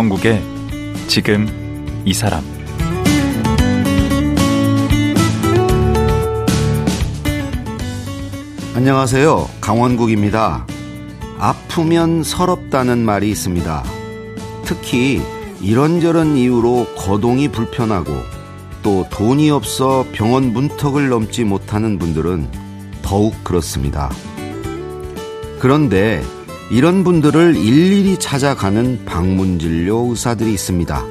강원국의 지금 이 사람 안녕하세요. 강원국입니다. 아프면 서럽다는 말이 있습니다. 특히 이런저런 이유로 거동이 불편하고 또 돈이 없어 병원 문턱을 넘지 못하는 분들은 더욱 그렇습니다. 그런데 이런 분들을 일일이 찾아가는 방문진료 의사들이 있습니다.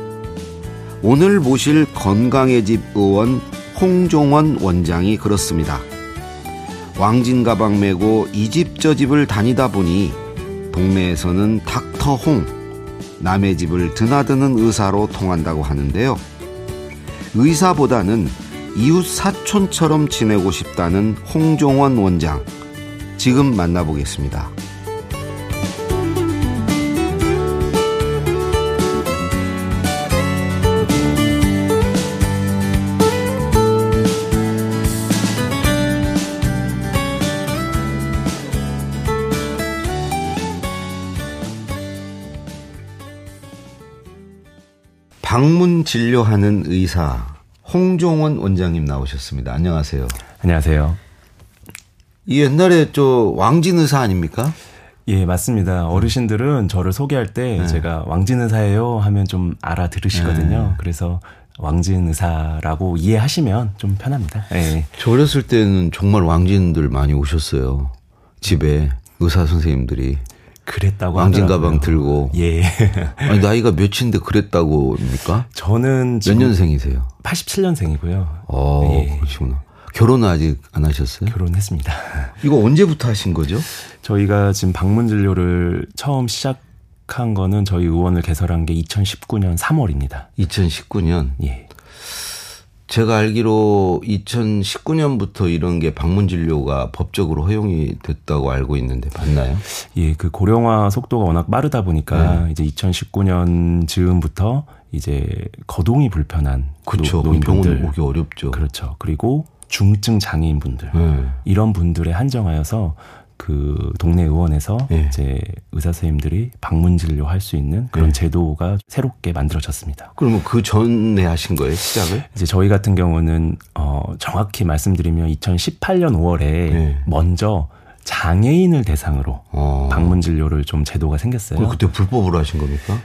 오늘 모실 건강의 집 의원 홍종원 원장이 그렇습니다. 왕진 가방 메고 이 집 저 집을 다니다 보니 동네에서는 닥터 홍, 남의 집을 드나드는 의사로 통한다고 하는데요. 의사보다는 이웃 사촌처럼 지내고 싶다는 홍종원 원장. 지금 만나보겠습니다. 방문 진료하는 의사 홍종원 원장님 나오셨습니다. 안녕하세요. 안녕하세요. 이 옛날에 저 왕진 의사 아닙니까? 예, 맞습니다. 어르신들은 저를 소개할 때 네. 제가 왕진 의사예요 하면 좀 알아들으시거든요. 네. 그래서 왕진 의사라고 이해하시면 좀 편합니다. 예. 저 어렸을 때는 정말 왕진들 많이 오셨어요. 집에 의사 선생님들이. 그랬다고 왕진 가방 들고. 예. 아니, 나이가 몇인데 그랬다고입니까? 저는 몇 년생이세요? 87년생이고요. 어, 예. 그러시구나. 결혼은 아직 안 하셨어요? 결혼했습니다. 이거 언제부터 하신 거죠? 저희가 지금 방문 진료를 처음 시작 한 거는 저희 의원을 개설한 게 2019년 3월입니다. 2019년? 예. 제가 알기로 2019년부터 이런 게 방문 진료가 법적으로 허용이 됐다고 알고 있는데 맞나요? 예, 그 고령화 속도가 워낙 빠르다 보니까 네. 이제 2019년 즈음부터 이제 거동이 불편한 그렇죠. 노인분들 오기 어렵죠. 그렇죠. 그리고 중증 장애인분들 네. 이런 분들에 한정하여서 그 동네 의원에서 네. 이제 의사 선생님들이 방문 진료할 수 있는 그런 네. 제도가 새롭게 만들어졌습니다. 그러면 그 전에 하신 거예요 시작을? 이제 저희 같은 경우는 어 정확히 말씀드리면 2018년 5월에 네. 먼저 장애인을 대상으로 어. 방문 진료를 좀 제도가 생겼어요. 그때 불법으로 하신 겁니까?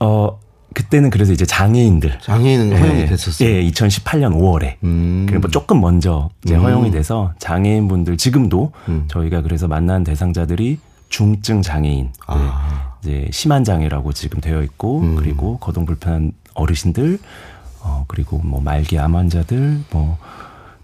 어 그때는 그래서 이제 장애인들 장애인은 예, 허용이 됐었어요. 예, 2018년 5월에. 음. 그리고 뭐 조금 먼저 이제 음. 허용이 돼서 장애인 분들 지금도 음. 저희가 그래서 만난 대상자들이 중증 장애인, 아. 네, 이제 심한 장애라고 지금 되어 있고 음. 그리고 거동 불편한 어르신들, 어 그리고 뭐 말기 암 환자들 뭐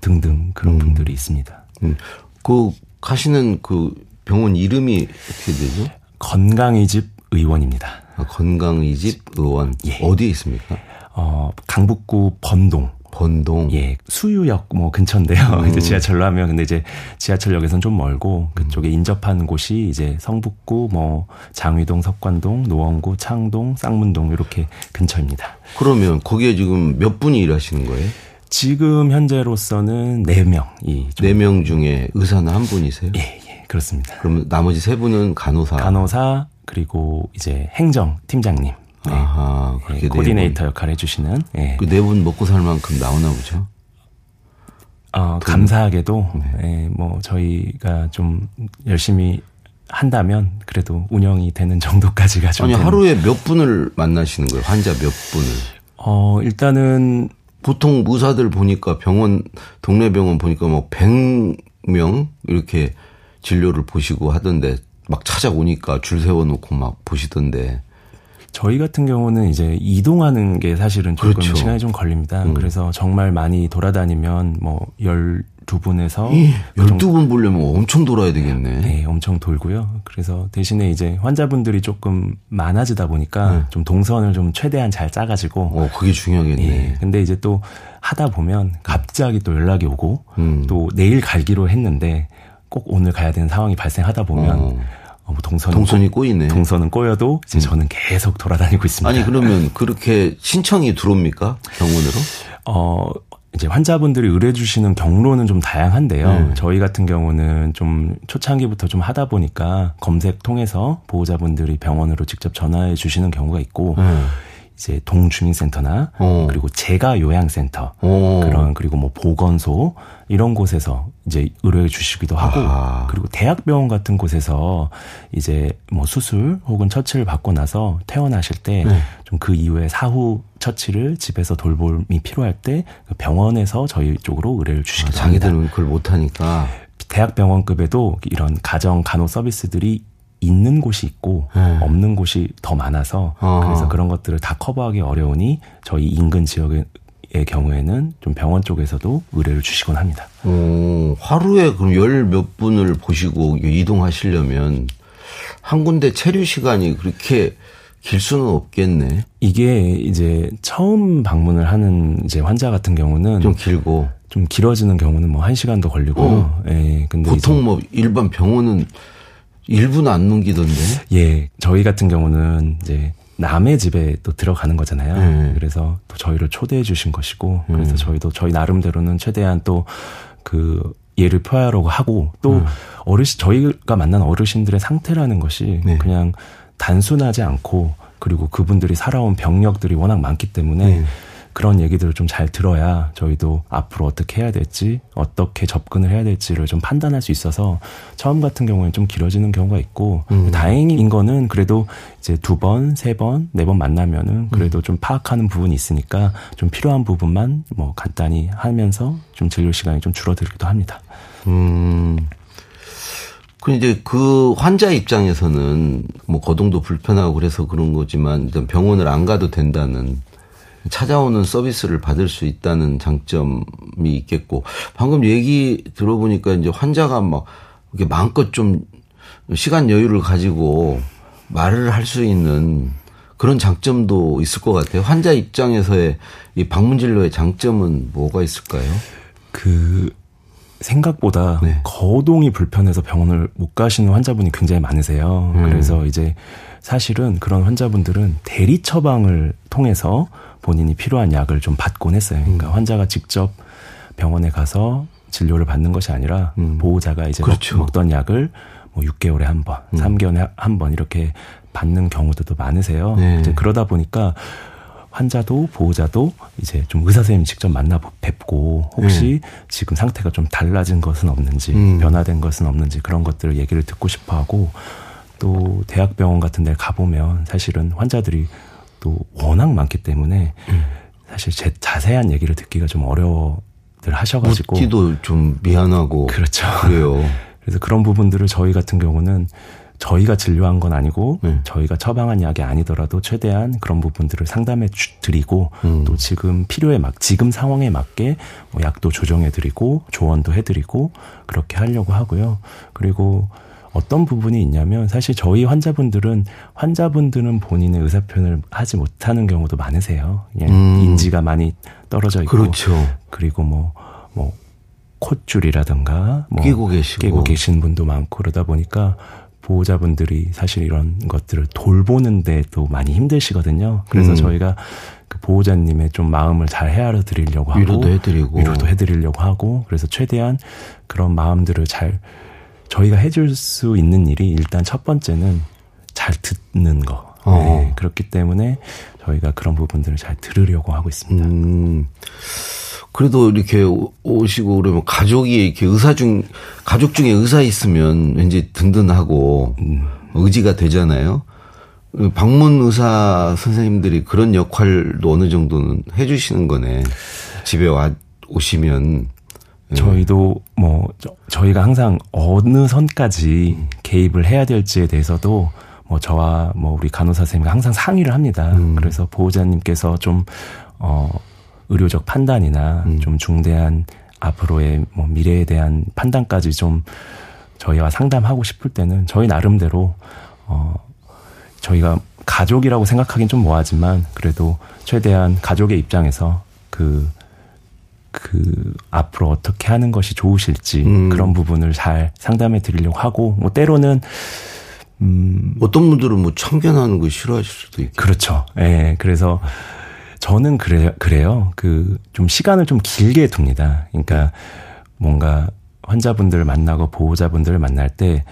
등등 그런 음. 분들이 있습니다. 음. 그 가시는 그 병원 이름이 어떻게 되죠? 건강의 집 의원입니다. 아, 건강이집 의원 예. 어디에 있습니까? 어 강북구 번동. 번동. 예, 수유역 뭐 근처인데요. 음. 이제 지하철로 하면 근데 이제 지하철역에선 좀 멀고 그쪽에 음. 인접한 곳이 이제 성북구 뭐 장위동, 석관동, 노원구, 창동, 쌍문동 이렇게 근처입니다. 그러면 거기에 지금 몇 분이 일하시는 거예요? 지금 현재로서는 4명이 4명 중에 의사는 한 분이세요? 예, 예. 그렇습니다. 그러면 나머지 세 분은 간호사. 간호사, 그리고 이제 행정 팀장님. 네. 아하, 그렇게 네, 코디네이터 역할 해주시는. 네. 그네 분 먹고 살 만큼 나오나 보죠. 어, 감사하게도 네. 네, 뭐 저희가 좀 열심히 한다면 그래도 운영이 되는 정도까지가 좀 아니 되는. 하루에 몇 분을 만나시는 거예요? 환자 몇 분을? 어 일단은 보통 의사들 보니까 병원 동네 병원 보니까 뭐 100명 이렇게 진료를 보시고 하던데 막 찾아오니까 줄 세워놓고 막 보시던데. 저희 같은 경우는 이제 이동하는 게 사실은 조금 그렇죠. 시간이 좀 걸립니다. 음. 그래서 정말 많이 돌아다니면 뭐 12분에서 예, 12분 보려면 엄청 돌아야 되겠네. 네, 엄청 돌고요. 그래서 대신에 이제 환자분들이 조금 많아지다 보니까 네. 좀 동선을 좀 최대한 잘 짜가지고. 어, 그게 중요하겠네. 예, 근데 이제 또 하다 보면 갑자기 또 연락이 오고 음. 또 내일 갈기로 했는데 꼭 오늘 가야 되는 상황이 발생하다 보면 어. 어, 뭐 동선 동선이 꼬 이네. 동선은 꼬여도 이제 음. 저는 계속 돌아다니고 있습니다. 아니 그러면 그렇게 신청이 들어옵니까 병원으로? 어 이제 환자분들이 의뢰 주시는 경로는 좀 다양한데요. 네. 저희 같은 경우는 좀 초창기부터 좀 하다 보니까 검색 통해서 보호자분들이 병원으로 직접 전화해 주시는 경우가 있고 네. 이제 동주민센터나 어. 그리고 재가 요양센터 어. 그런 그리고 뭐 보건소 이런 곳에서 이제 의뢰해 주시기도 하고 아. 그리고 대학병원 같은 곳에서 이제 뭐 수술 혹은 처치를 받고 나서 퇴원하실 때 좀그 네. 이후에 사후 처치를 집에서 돌봄이 필요할 때그 병원에서 저희 쪽으로 의뢰를 주시기도 아, 합니다. 자기들은 그걸 못 하니까 대학병원급에도 이런 가정 간호 서비스들이 있는 곳이 있고 네. 없는 곳이 더 많아서 아. 그래서 그런 것들을 다 커버하기 어려우니 저희 인근 지역의 경우에는 좀 병원 쪽에서도 의뢰를 주시곤 합니다. 오, 하루에 그럼 열 몇 분을 보시고 이동하시려면 한 군데 체류 시간이 그렇게 길 수는 없겠네. 이게 이제 처음 방문을 하는 이제 환자 같은 경우는 좀 길고 좀 길어지는 경우는 뭐한 시간도 걸리고. 어. 예. 근데 보통 뭐 일반 병원은 1분 안 넘기던데? 예. 저희 같은 경우는 이제 남의 집에 또 들어가는 거잖아요. 네. 그래서 또 저희를 초대해 주신 것이고, 음. 그래서 저희도 저희 나름대로는 최대한 또 그 예를 표하려고 하고, 또 음. 어르신, 저희가 만난 어르신들의 상태라는 것이 네. 그냥 단순하지 않고, 그리고 그분들이 살아온 병력들이 워낙 많기 때문에 네. 그런 얘기들을 좀 잘 들어야 저희도 앞으로 어떻게 해야 될지 어떻게 접근을 해야 될지를 좀 판단할 수 있어서 처음 같은 경우에는 좀 길어지는 경우가 있고 음. 다행인 거는 그래도 이제 두 번, 세 번, 네 번 만나면은 그래도 음. 좀 파악하는 부분이 있으니까 좀 필요한 부분만 뭐 간단히 하면서 좀 진료 시간이 좀 줄어들기도 합니다. 음. 그 이제 그 환자 입장에서는 뭐 거동도 불편하고 그래서 그런 거지만 일단 병원을 안 가도 된다는 찾아오는 서비스를 받을 수 있다는 장점이 있겠고 방금 얘기 들어보니까 이제 환자가 막 이렇게 마음껏 좀 시간 여유를 가지고 말을 할 수 있는 그런 장점도 있을 것 같아요. 환자 입장에서의 이 방문 진료의 장점은 뭐가 있을까요? 그 생각보다 네. 거동이 불편해서 병원을 못 가시는 환자분이 굉장히 많으세요. 음. 그래서 이제 사실은 그런 환자분들은 대리 처방을 통해서 본인이 필요한 약을 좀 받곤 했어요. 그러니까 음. 환자가 직접 병원에 가서 진료를 받는 것이 아니라 음. 보호자가 이제 그렇죠. 먹, 던 약을 뭐 6개월에 한 번, 음. 3개월에 한 번 이렇게 받는 경우들도 많으세요. 네. 이제 그러다 보니까 환자도 보호자도 이제 좀 의사 선생님 직접 만나 뵙고 혹시 네. 지금 상태가 좀 달라진 것은 없는지 음. 변화된 것은 없는지 그런 것들을 얘기를 듣고 싶어 하고 또 대학병원 같은 데 가보면 사실은 환자들이 또 워낙 많기 때문에 음. 사실 제 자세한 얘기를 듣기가 좀 어려워들 하셔가지고 묻기도 좀 미안하고 그렇죠. 그래요. 그래서 그런 부분들을 저희 같은 경우는 저희가 진료한 건 아니고 네. 저희가 처방한 약이 아니더라도 최대한 그런 부분들을 상담해 드리고 음. 또 지금 필요에 막 지금 상황에 맞게 뭐 약도 조정해 드리고 조언도 해 드리고 그렇게 하려고 하고요. 그리고 어떤 부분이 있냐면 사실 저희 환자분들은 환자분들은 본인의 의사 표현을 하지 못하는 경우도 많으세요. 음. 인지가 많이 떨어져 있고 그렇죠. 그리고 뭐뭐 뭐 콧줄이라든가 뭐 끼고 계시고 끼고 계신 분도 많고 그러다 보니까 보호자분들이 사실 이런 것들을 돌보는데도 많이 힘드시거든요. 그래서 음. 저희가 그 보호자님의 좀 마음을 잘 헤아려 드리려고 하고 위로도 해드리고 위로도 해드리려고 하고 그래서 최대한 그런 마음들을 잘 저희가 해줄 수 있는 일이 일단 첫 번째는 잘 듣는 거. 어. 네, 그렇기 때문에 저희가 그런 부분들을 잘 들으려고 하고 있습니다. 음, 그래도 이렇게 오시고 그러면 가족이 이렇게 의사 중 가족 중에 의사 있으면 왠지 든든하고 음. 의지가 되잖아요. 방문 의사 선생님들이 그런 역할도 어느 정도는 해주시는 거네. 집에 와 오시면 음. 저희도 뭐 저, 희가 항상 어느 선까지 개입을 해야 될지에 대해서도 뭐 저와 뭐 우리 간호사 선생님과 항상 상의를 합니다. 음. 그래서 보호자님께서 좀 어, 의료적 판단이나 음. 좀 중대한 앞으로의 뭐 미래에 대한 판단까지 좀 저희와 상담하고 싶을 때는 저희 나름대로 어 저희가 가족이라고 생각하긴 좀 뭐하지만 그래도 최대한 가족의 입장에서 그 그 앞으로 어떻게 하는 것이 좋으실지 음. 그런 부분을 잘 상담해 드리려고 하고 뭐 때로는 음 어떤 분들은 뭐 참견하는 거 싫어하실 수도 있고 그렇죠. 예. 그래서 저는 그래 그래요. 그 좀 시간을 좀 길게 둡니다. 그러니까 뭔가 환자분들을 만나고 보호자분들을 만날 때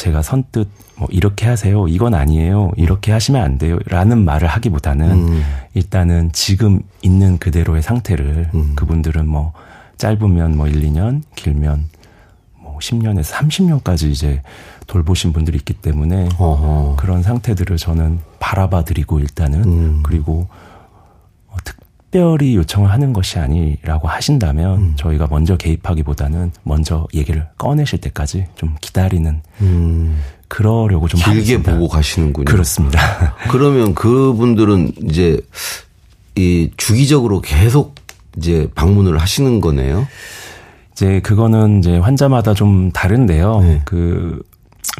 제가 선뜻 뭐 이렇게 하세요. 이건 아니에요. 이렇게 하시면 안 돼요. 라는 말을 하기보다는 음. 일단은 지금 있는 그대로의 상태를 음. 그분들은 뭐 짧으면 뭐 1, 2년, 길면 뭐 10년에서 30년까지 이제 돌보신 분들이 있기 때문에 어허. 그런 상태들을 저는 바라봐 드리고 일단은 음. 그리고 어, 특별히 요청을 하는 것이 아니라고 하신다면 음. 저희가 먼저 개입하기보다는 먼저 얘기를 꺼내실 때까지 좀 기다리는 음. 그러려고 좀 길게 하겠습니다. 보고 가시는군요. 그렇습니다. 그러면 그분들은 이제 이 주기적으로 계속 이제 방문을 하시는 거네요. 이제 그거는 이제 환자마다 좀 다른데요. 네. 그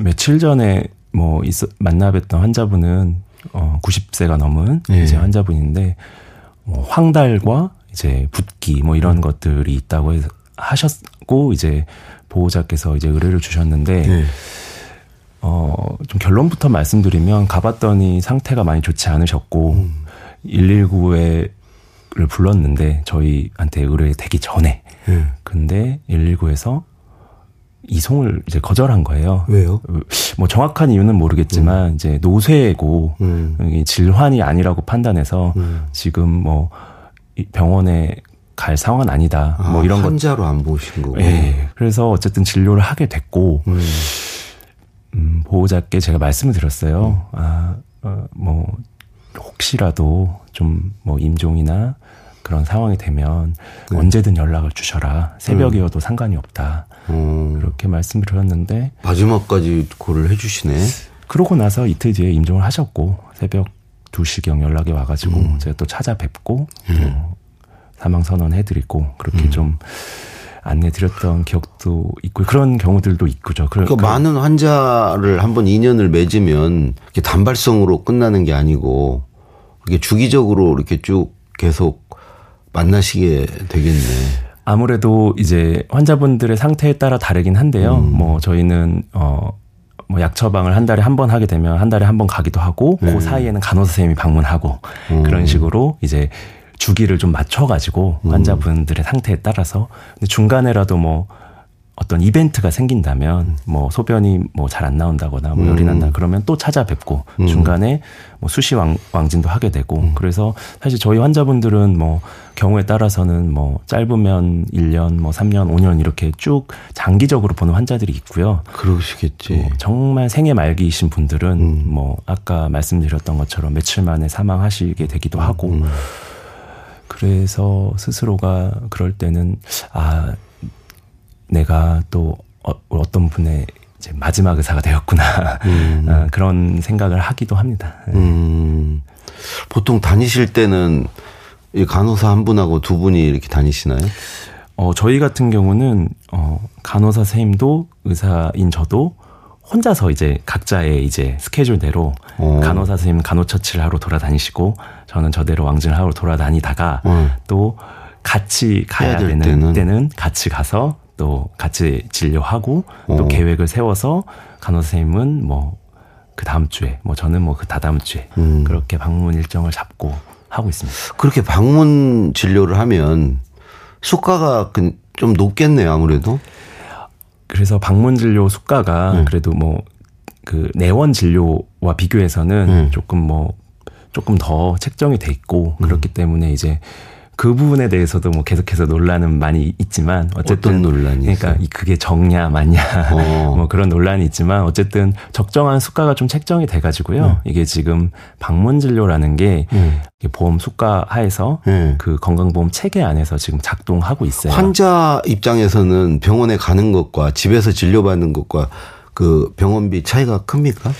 며칠 전에 뭐 있어 만나 뵀던 환자분은 어 90세가 넘은 네. 이제 환자분인데 뭐 황달과 이제 붓기 뭐 이런 음. 것들이 있다고 해서 하셨고 이제 보호자께서 이제 의뢰를 주셨는데 네. 어좀 결론부터 말씀드리면 가봤더니 상태가 많이 좋지 않으셨고 음. 119에 를 불렀는데 저희한테 의뢰 되기 전에 네. 근데 119에서 이송을 이제 거절한 거예요. 왜요? 뭐 정확한 이유는 모르겠지만 음. 이제 노쇠고 음. 질환이 아니라고 판단해서 음. 지금 뭐 병원에 갈 상황은 아니다. 아, 뭐 이런 환자로 안 보신 거고. 예. 그래서 어쨌든 진료를 하게 됐고 음, 음 보호자께 제가 말씀을 드렸어요. 음. 아, 어, 뭐 혹시라도 좀 뭐 임종이나 그런 상황이 되면 네. 언제든 연락을 주셔라. 새벽이어도 음. 상관이 없다. 음. 그렇게 말씀을 드렸는데 마지막까지 고를 해주시네. 그러고 나서 이틀 뒤에 임종을 하셨고 새벽 2시경 연락이 와가지고 음. 제가 또 찾아뵙고 또 음. 사망 선언 해드리고 그렇게 음. 좀 안내드렸던 기억도 있고 그런 경우들도 있고죠. 그러니까 그 많은 환자를 한번 인연을 맺으면 이렇게 단발성으로 끝나는 게 아니고 이게 주기적으로 이렇게 쭉 계속 만나시게 되겠네. 아무래도 이제 환자분들의 상태에 따라 다르긴 한데요. 음. 뭐 저희는 어. 뭐약 처방을 한 달에 한 번 하게 되면 한 달에 한 번 가기도 하고 그 네. 그 사이에는 간호사 선생님이 방문하고 음. 그런 식으로 이제 주기를 좀 맞춰 가지고 음. 환자분들의 상태에 따라서 근데 중간에라도 뭐 어떤 이벤트가 생긴다면 뭐 소변이 뭐 잘 안 나온다거나 뭐 열이 음. 난다 그러면 또 찾아뵙고 음. 중간에 뭐 수시 왕, 왕진도 하게 되고 음. 그래서 사실 저희 환자분들은 뭐 경우에 따라서는 뭐 짧으면 1년 뭐 3년 5년 이렇게 쭉 장기적으로 보는 환자들이 있고요. 그러시겠지. 뭐 정말 생애 말기이신 분들은 음. 뭐 아까 말씀드렸던 것처럼 며칠 만에 사망하시게 되기도 음. 하고 음. 그래서 스스로가 그럴 때는 아 내가 또 어, 어떤 분의 이제 마지막 의사가 되었구나 음. 어, 그런 생각을 하기도 합니다. 네. 음. 보통 다니실 때는 이 간호사 한 분하고 두 분이 이렇게 다니시나요? 어, 저희 같은 경우는 어, 간호사 선생님도 의사인 저도 혼자서 이제 각자의 이제 스케줄대로 어. 간호사 선생님 간호처치를 하러 돌아다니시고 저는 저대로 왕진을 하러 돌아다니다가 어. 또 같이 가야 되는 때는. 때는 같이 가서 또 같이 진료하고 또 어. 계획을 세워서 간호사 선생님은 뭐 그 다음 주에 뭐 저는 뭐 그 다다음 주에 음. 그렇게 방문 일정을 잡고 하고 있습니다. 그렇게 방문 진료를 하면 수가가 그좀 높겠네요, 아무래도. 그래서 방문 진료 수가가 음. 그래도 뭐 그 내원 진료와 비교해서는 음. 조금 뭐 조금 더 책정이 돼 있고 그렇기 음. 때문에 이제 그 부분에 대해서도 뭐 계속해서 논란은 많이 있지만 어쨌든 논란이 그러니까 있어요? 그게 적냐 맞냐 어. 뭐 그런 논란이 있지만 어쨌든 적정한 수가가 좀 책정이 돼 가지고요. 네. 이게 지금 방문 진료라는 게 네. 보험 수가 하에서 네. 그 건강보험 체계 안에서 지금 작동하고 있어요. 환자 입장에서는 병원에 가는 것과 집에서 진료받는 것과 그 병원비 차이가 큽니까?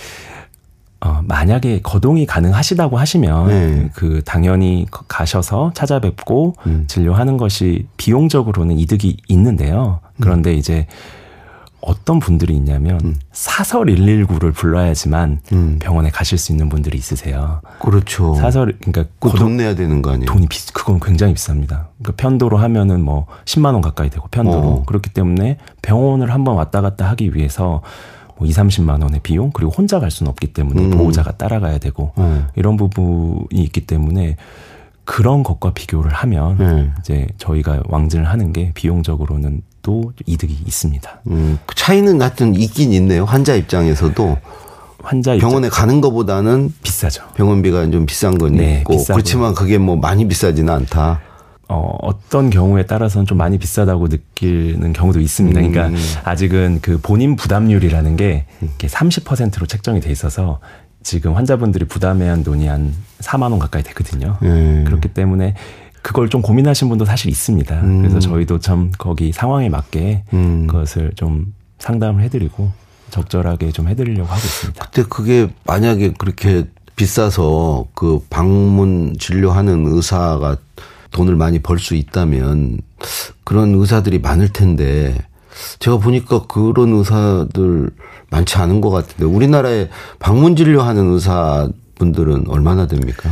어, 만약에 거동이 가능하시다고 하시면 네. 그 당연히 가셔서 찾아뵙고 음. 진료하는 것이 비용적으로는 이득이 있는데요. 그런데 음. 이제 어떤 분들이 있냐면 음. 사설 119를 불러야지만 음. 병원에 가실 수 있는 분들이 있으세요. 그렇죠. 사설 그러니까 돈 내야 되는 거 아니에요? 돈이 비, 그건 굉장히 비쌉니다. 그러니까 편도로 하면은 뭐 10만 원 가까이 되고 편도로 어. 그렇기 때문에 병원을 한번 왔다 갔다 하기 위해서 뭐 2, 30만 원의 비용 그리고 혼자 갈 수는 없기 때문에 음. 보호자가 따라가야 되고 음. 이런 부분이 있기 때문에 그런 것과 비교를 하면 네. 이제 저희가 왕진을 하는 게 비용적으로는 또 이득이 있습니다. 음, 그 차이는 하여튼 있긴 있네요. 환자 입장에서도 환자 병원에 입장... 가는 것보다는 비싸죠. 병원비가 좀 비싼 건 네, 있고 비싸고요. 그렇지만 그게 뭐 많이 비싸지는 않다. 어, 어떤 경우에 따라서는 좀 많이 비싸다고 느끼는 경우도 있습니다. 그러니까 음. 아직은 그 본인 부담률이라는 게 이렇게 30%로 책정이 돼 있어서 지금 환자분들이 부담해야 한 돈이 한 4만 원 가까이 되거든요. 음. 그렇기 때문에 그걸 좀 고민하신 분도 사실 있습니다. 음. 그래서 저희도 참 거기 상황에 맞게 음. 그것을 좀 상담을 해드리고 적절하게 좀 해드리려고 하고 있습니다. 그때 그게 만약에 그렇게 비싸서 그 방문 진료하는 의사가 돈을 많이 벌 수 있다면 그런 의사들이 많을 텐데 제가 보니까 그런 의사들 많지 않은 것 같은데 우리나라에 방문 진료하는 의사분들은 얼마나 됩니까?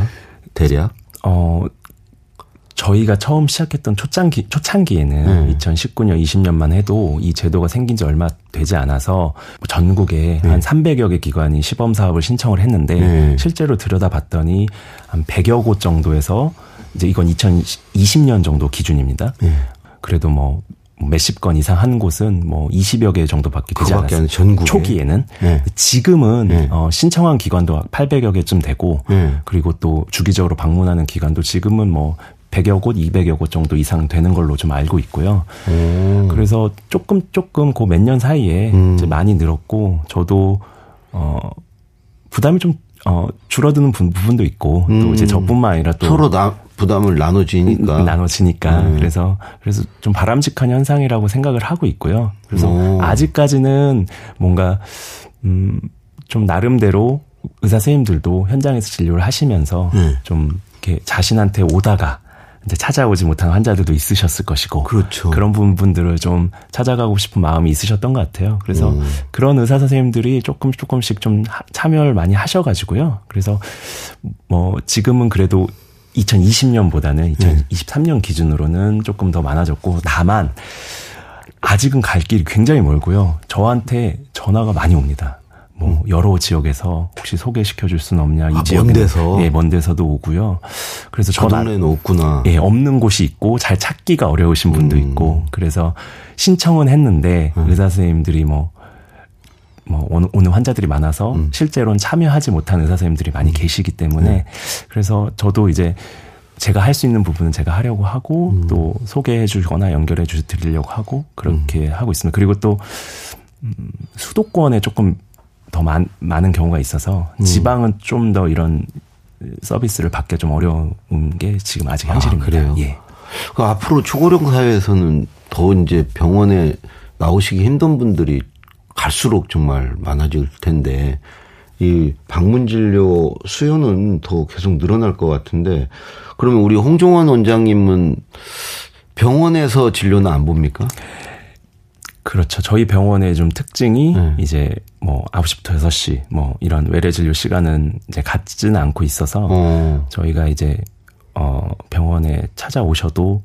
대략? 어 저희가 처음 시작했던 초창기 초창기에는 음. 2019년 20년만 해도 이 제도가 생긴 지 얼마 되지 않아서 전국에 음. 한 300여 개 기관이 시범 사업을 신청을 했는데 음. 실제로 들여다봤더니 한 100여 곳 정도에서 이제 이건 2020년 정도 기준입니다. 네. 그래도 뭐 몇십 건 이상 한 곳은 뭐 20여 개 정도밖에 되지 않았어요. 전국에. 초기에는. 네. 지금은 네. 어, 신청한 기관도 800여 개쯤 되고 네. 그리고 또 주기적으로 방문하는 기관도 지금은 뭐 100여 곳, 200여 곳 정도 이상 되는 걸로 좀 알고 있고요. 오. 그래서 조금 조금 그 몇 년 사이에 음. 이제 많이 늘었고 저도 어 부담이 좀 어, 줄어드는 부 분도 있고 음. 또 이제 저뿐만 아니라 또 서로 나, 부담을 나눠지니까 나눠지니까 음. 그래서 그래서 좀 바람직한 현상이라고 생각을 하고 있고요. 그래서 오. 아직까지는 뭔가 음 좀 나름대로 의사 선생님들도 현장에서 진료를 하시면서 네. 좀 이렇게 자신한테 오다가 이제 찾아오지 못한 환자들도 있으셨을 것이고 그렇죠. 그런 부분들을 좀 찾아가고 싶은 마음이 있으셨던 것 같아요. 그래서 음. 그런 의사 선생님들이 조금 조금씩 좀 참여를 많이 하셔가지고요. 그래서 뭐 지금은 그래도 2020년보다는 2023년 기준으로는 조금 더 많아졌고 다만 아직은 갈 길이 굉장히 멀고요. 저한테 전화가 많이 옵니다. 뭐 여러 지역에서 혹시 소개시켜 줄 수는 없냐 이 아, 지역 먼 데서 예, 먼 데서도 오고요. 그래서 저 동네는 없구나. 예, 없는 곳이 있고 잘 찾기가 어려우신 분도 음. 있고 그래서 신청은 했는데 음. 의사 선생님들이 뭐 뭐 오는 환자들이 많아서 음. 실제로는 참여하지 못한 의사 선생님들이 많이 음. 계시기 때문에 네. 그래서 저도 이제 제가 할 수 있는 부분은 제가 하려고 하고 음. 또 소개해 주거나 연결해 주 드리려고 하고 그렇게 음. 하고 있습니다. 그리고 또 음, 수도권에 조금 더 많, 많은 경우가 있어서 음. 지방은 좀 더 이런 서비스를 받기 좀 어려운 게 지금 아직 아, 현실입니다. 아, 그래요. 예. 그 앞으로 초고령 사회에서는 더 이제 병원에 나오시기 힘든 분들이 갈수록 정말 많아질 텐데 이 방문 진료 수요는 더 계속 늘어날 것 같은데 그러면 우리 홍종원 원장님은 병원에서 진료는 안 봅니까? 그렇죠. 저희 병원의 좀 특징이 네. 이제 뭐 9시부터 6시 뭐 이런 외래 진료 시간은 이제 같지는 않고 있어서 어. 저희가 이제 어 병원에 찾아오셔도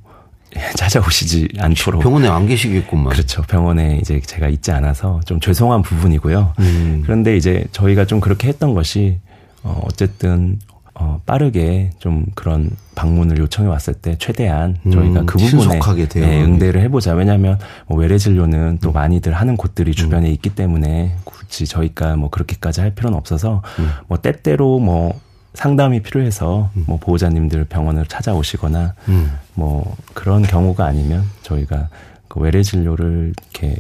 찾아오시지 않도록 병원에 안 계시겠구만. 그렇죠. 병원에 이제 제가 있지 않아서 좀 죄송한 부분이고요. 음. 그런데 이제 저희가 좀 그렇게 했던 것이 어 어쨌든 어, 빠르게 좀 그런 방문을 요청해 왔을 때 최대한 저희가 음, 그 부분에 네, 응대를 해보자. 왜냐하면 뭐 외래 진료는 또 음. 많이들 하는 곳들이 음. 주변에 음. 있기 때문에 굳이 저희가 뭐 그렇게까지 할 필요는 없어서 음. 뭐 때때로 뭐 상담이 필요해서 음. 뭐 보호자님들 병원을 찾아오시거나 뭐 그런 경우가 아니면 저희가 그 외래 진료를 이렇게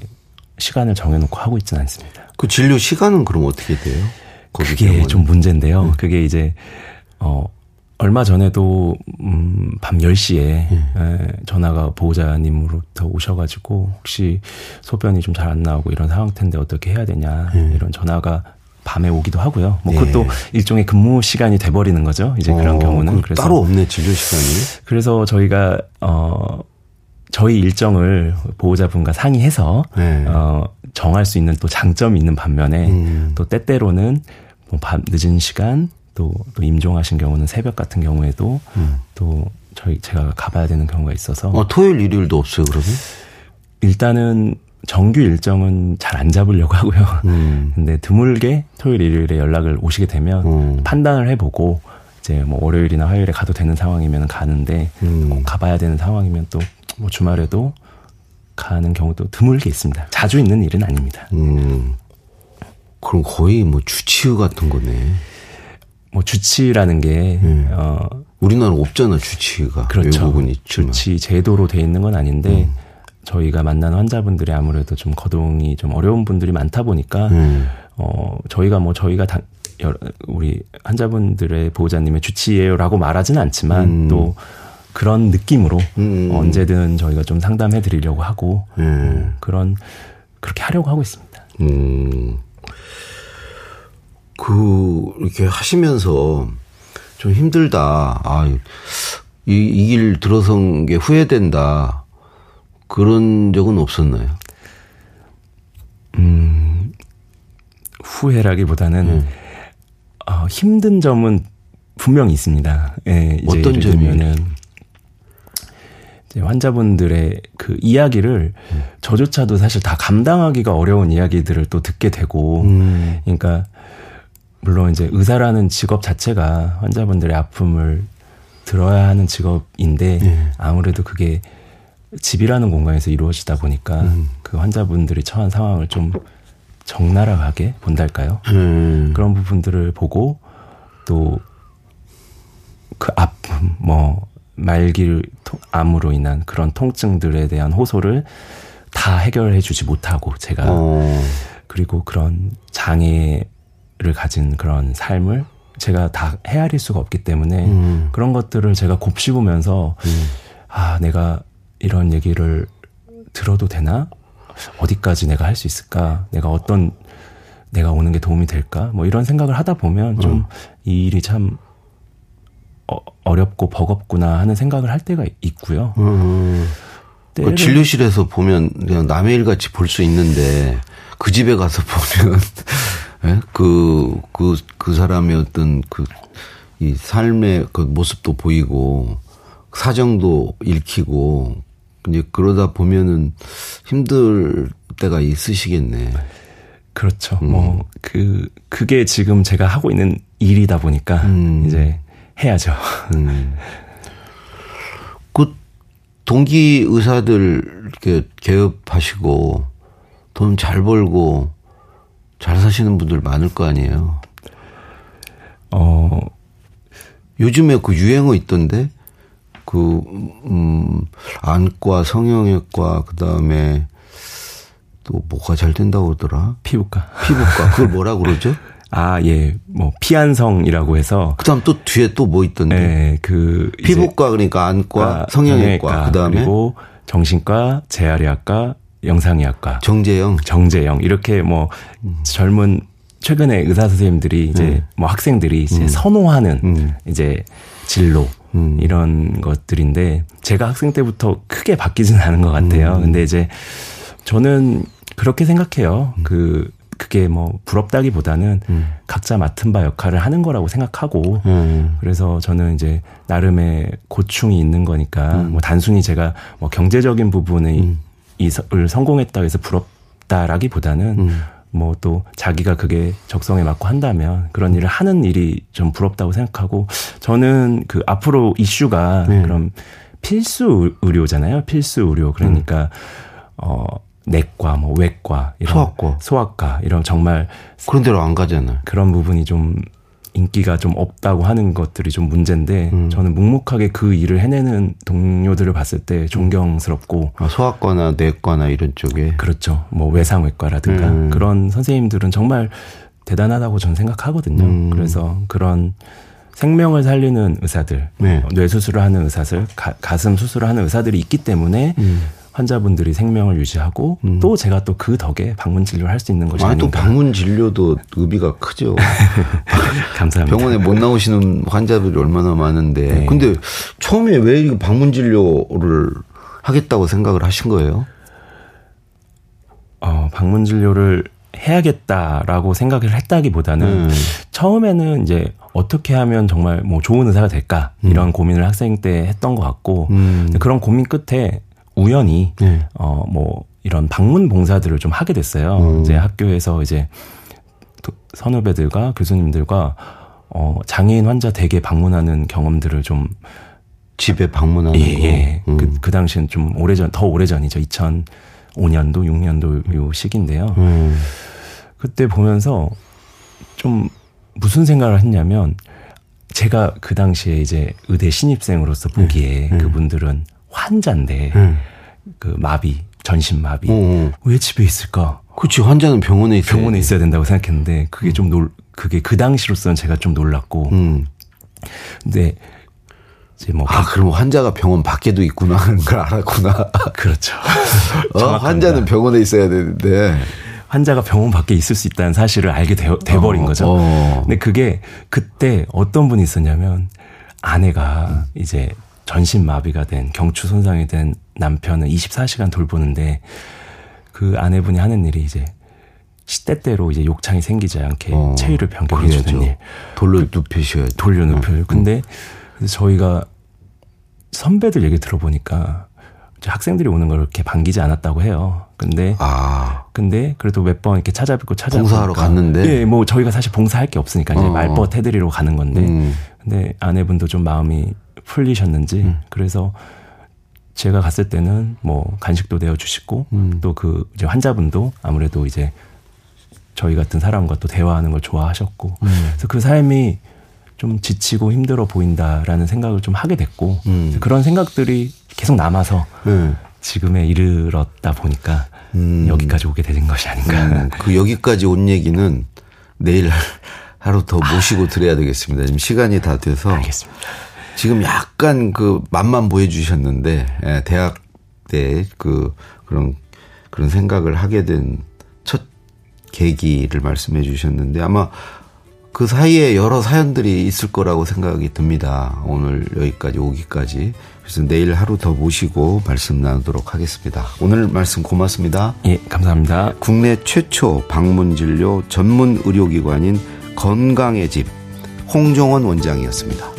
시간을 정해놓고 하고 있지는 않습니다. 그 진료 시간은 그럼 어떻게 돼요? 그게 병원은? 좀 문제인데요. 그게 이제 어, 얼마 전에도, 음, 밤 10시에, 음. 에, 전화가 보호자님으로부터 오셔가지고, 혹시 소변이 좀 잘 안 나오고 이런 상황 텐데 어떻게 해야 되냐, 음. 이런 전화가 밤에 오기도 하고요. 뭐 그것도 네. 일종의 근무 시간이 돼버리는 거죠. 이제 어, 그런 경우는. 그래서 따로 없네, 진료 시간이. 그래서 저희가, 어, 저희 일정을 보호자분과 상의해서, 네. 어, 정할 수 있는 또 장점이 있는 반면에, 음. 또 때때로는 뭐 밤 늦은 시간, 또, 또 임종하신 경우는 새벽 같은 경우에도 음. 또 저희 제가 가봐야 되는 경우가 있어서. 어, 토요일 일요일도 없어요 그러면? 일단은 정규 일정은 잘 안 잡으려고 하고요. 음. 근데 드물게 토요일 일요일에 연락을 오시게 되면 음. 판단을 해보고 이제 뭐 월요일이나 화요일에 가도 되는 상황이면 가는데 음. 꼭 가봐야 되는 상황이면 또 뭐 주말에도 가는 경우도 드물게 있습니다. 자주 있는 일은 아닙니다. 음. 그럼 거의 뭐 주치의 같은 거네. 뭐 주치라는 게 음. 어 우리나라 없잖아 주치의가 그렇죠. 외국은 있지만. 주치 제도로 돼 있는 건 아닌데 음. 저희가 만나는 환자분들이 아무래도 좀 거동이 좀 어려운 분들이 많다 보니까 음. 어 저희가 뭐 저희가 다 우리 환자분들의 보호자님의 주치예요라고 말하지는 않지만 음. 또 그런 느낌으로 음. 언제든 저희가 좀 상담해 드리려고 하고 음. 그런 그렇게 하려고 하고 있습니다. 음. 그 이렇게 하시면서 좀 힘들다. 아, 이길 들어선 게 후회된다. 그런 적은 없었나요? 음, 후회라기보다는 음. 어, 힘든 점은 분명히 있습니다. 예, 어떤 점이면 환자분들의 그 이야기를 음. 저조차도 사실 다 감당하기가 어려운 이야기들을 또 듣게 되고, 음. 그러니까 물론 이제 의사라는 직업 자체가 환자분들의 아픔을 들어야 하는 직업인데 네. 아무래도 그게 집이라는 공간에서 이루어지다 보니까 음. 그 환자분들이 처한 상황을 좀 적나라하게 본달까요? 음. 그런 부분들을 보고 또 그 아픔, 뭐 말길 암으로 인한 그런 통증들에 대한 호소를 다 해결해 주지 못하고 제가 어. 그리고 그런 장애를 가진 그런 삶을 제가 다 헤아릴 수가 없기 때문에 음. 그런 것들을 제가 곱씹으면서 음. 아 내가 이런 얘기를 들어도 되나? 어디까지 내가 할 수 있을까? 내가 어떤 내가 오는 게 도움이 될까? 뭐 이런 생각을 하다 보면 좀이 음. 일이 참 어, 렵고 버겁구나 하는 생각을 할 때가 있고요. 음. 그 진료실에서 보면 그냥 남의 일 같이 볼 수 있는데 그 집에 가서 보면 예? 그, 그, 그 사람의 어떤 그, 이 삶의 그 모습도 보이고 사정도 읽히고 이제 그러다 보면은 힘들 때가 있으시겠네. 그렇죠. 음. 뭐, 그, 그게 지금 제가 하고 있는 일이다 보니까, 음. 이제 해야죠. 음. 그, 동기 의사들 이렇게 개업하시고, 돈 잘 벌고, 잘 사시는 분들 많을 거 아니에요. 어, 요즘에 그 유행어 있던데, 그, 음, 안과, 성형외과, 그 다음에 또 뭐가 잘 된다고 그러더라? 피부과. 피부과. 그걸 뭐라 그러죠? 아, 예. 뭐, 피안성이라고 해서. 그 다음 또 뒤에 또 뭐 있던데? 네, 그. 피부과, 그러니까 안과, 아, 성형외과. 그 다음에. 그리고 정신과, 재활의학과, 영상의학과. 정재영. 정재영. 이렇게 뭐, 음. 젊은, 최근에 의사 선생님들이 이제 음. 뭐 학생들이 이제 음. 선호하는 음. 이제 진로. 음. 이런 것들인데 제가 학생 때부터 크게 바뀌지는 않은 것 같아요. 음. 근데 이제 저는 그렇게 생각해요. 음. 그 그게 뭐 부럽다기보다는 음. 각자 맡은 바 역할을 하는 거라고 생각하고 음. 그래서 저는 이제 나름의 고충이 있는 거니까 음. 뭐 단순히 제가 뭐 경제적인 부분을 음. 이 을 성공했다 해서 부럽다라기보다는 뭐 또 자기가 그게 적성에 맞고 한다면 그런 일을 하는 일이 좀 부럽다고 생각하고 저는 그 앞으로 이슈가 네. 그럼 필수 의료잖아요. 필수 의료. 그러니까 음. 어 내과, 뭐 외과, 이런 소아과, 소아과 이런 정말 그런 데로 안 가잖아요. 그런 부분이 좀 인기가 좀 없다고 하는 것들이 좀 문제인데 음. 저는 묵묵하게 그 일을 해내는 동료들을 봤을 때 존경스럽고 아, 소아과나 내과나 이런 쪽에 그렇죠 뭐 외상외과라든가 음. 그런 선생님들은 정말 대단하다고 저는 생각하거든요 음. 그래서 그런 생명을 살리는 의사들 네. 뇌 수술을 하는 의사들 가, 슴 수술을 하는 의사들이 있기 때문에 음. 환자분들이 생명을 유지하고 음. 또 제가 또 그 덕에 방문 진료를 할 수 있는 것이 아니, 또 방문 진료도 의미가 크죠. 감사합니다. 병원에 못 나오시는 환자들이 얼마나 많은데. 네. 근데 처음에 왜 이거 방문 진료를 하겠다고 생각을 하신 거예요? 어, 방문 진료를 해야겠다라고 생각을 했다기보다는 음. 처음에는 이제 어떻게 하면 정말 뭐 좋은 의사가 될까 이런 음. 고민을 학생 때 했던 것 같고 음. 그런 고민 끝에 우연히 네. 어뭐 이런 방문 봉사들을 좀 하게 됐어요. 음. 이제 학교에서 이제 선후배들과 교수님들과 어, 장애인 환자 댁에 방문하는 경험들을 좀 집에 방문하는 예, 예. 음. 그, 그 당시엔 좀 오래전, 더 오래전이죠. 2005년도, 6년도 요 시기인데요. 음. 그때 보면서 좀 무슨 생각을 했냐면 제가 그 당시에 이제 의대 신입생으로서 보기에 음. 그분들은 환자인데 음. 그 마비, 전신 마비. 어, 어. 왜 집에 있을까? 그렇지 환자는 병원에 있어야 병원에 있어야 된다고 생각했는데 그게 좀 놀, 그게 그 당시로서는 제가 좀 놀랐고. 음. 근데 이제 뭐. 아, 그럼 환자가 병원 밖에도 있구나 하는 걸 알았구나. 그렇죠. 어, 환자는 병원에 있어야 되는데. 환자가 병원 밖에 있을 수 있다는 사실을 알게 돼, 돼버린 어, 거죠. 어. 근데 그게 그때 어떤 분이 있었냐면 아내가 음. 이제 전신 마비가 된 경추 손상이 된 남편을 24시간 돌보는데 그 아내분이 하는 일이 이제 시대대로 이제 욕창이 생기지 않게 어, 체위를 변경해 주는 일. 돌려 눕히셔야 돌려 눕혀요. 어. 근데 저희가 선배들 얘기 들어보니까 학생들이 오는 걸 이렇게 반기지 않았다고 해요. 근데 아. 근데 그래도 몇 번 이렇게 찾아뵙고 찾아뵙고 봉사하러 갔는데 예, 뭐 저희가 사실 봉사할 게 없으니까 이제 어. 말벗 해드리러 가는 건데 음. 근데 아내분도 좀 마음이 풀리셨는지 음. 그래서 제가 갔을 때는 뭐 간식도 내어 주시고 음. 또그 이제 환자분도 아무래도 이제 저희 같은 사람과 또 대화하는 걸 좋아하셨고 음. 그래서 그 삶이 좀 지치고 힘들어 보인다라는 생각을 좀 하게 됐고 음. 그런 생각들이 계속 남아서 음. 지금에 이르렀다 보니까 음. 여기까지 오게 되는 것이 아닌가. 음. 그 여기까지 온 얘기는 내일 하루 더 모시고 아. 드려야 되겠습니다. 지금 시간이 다 돼서. 알겠습니다. 지금 약간 그 맛만 보여주셨는데 예, 대학 때 그 그런 그런 생각을 하게 된 첫 계기를 말씀해 주셨는데 아마 그 사이에 여러 사연들이 있을 거라고 생각이 듭니다. 오늘 여기까지 오기까지. 그래서 내일 하루 더 모시고 말씀 나누도록 하겠습니다. 오늘 말씀 고맙습니다. 예, 감사합니다. 국내 최초 방문 진료 전문 의료기관인 건강의 집 홍종원 원장이었습니다.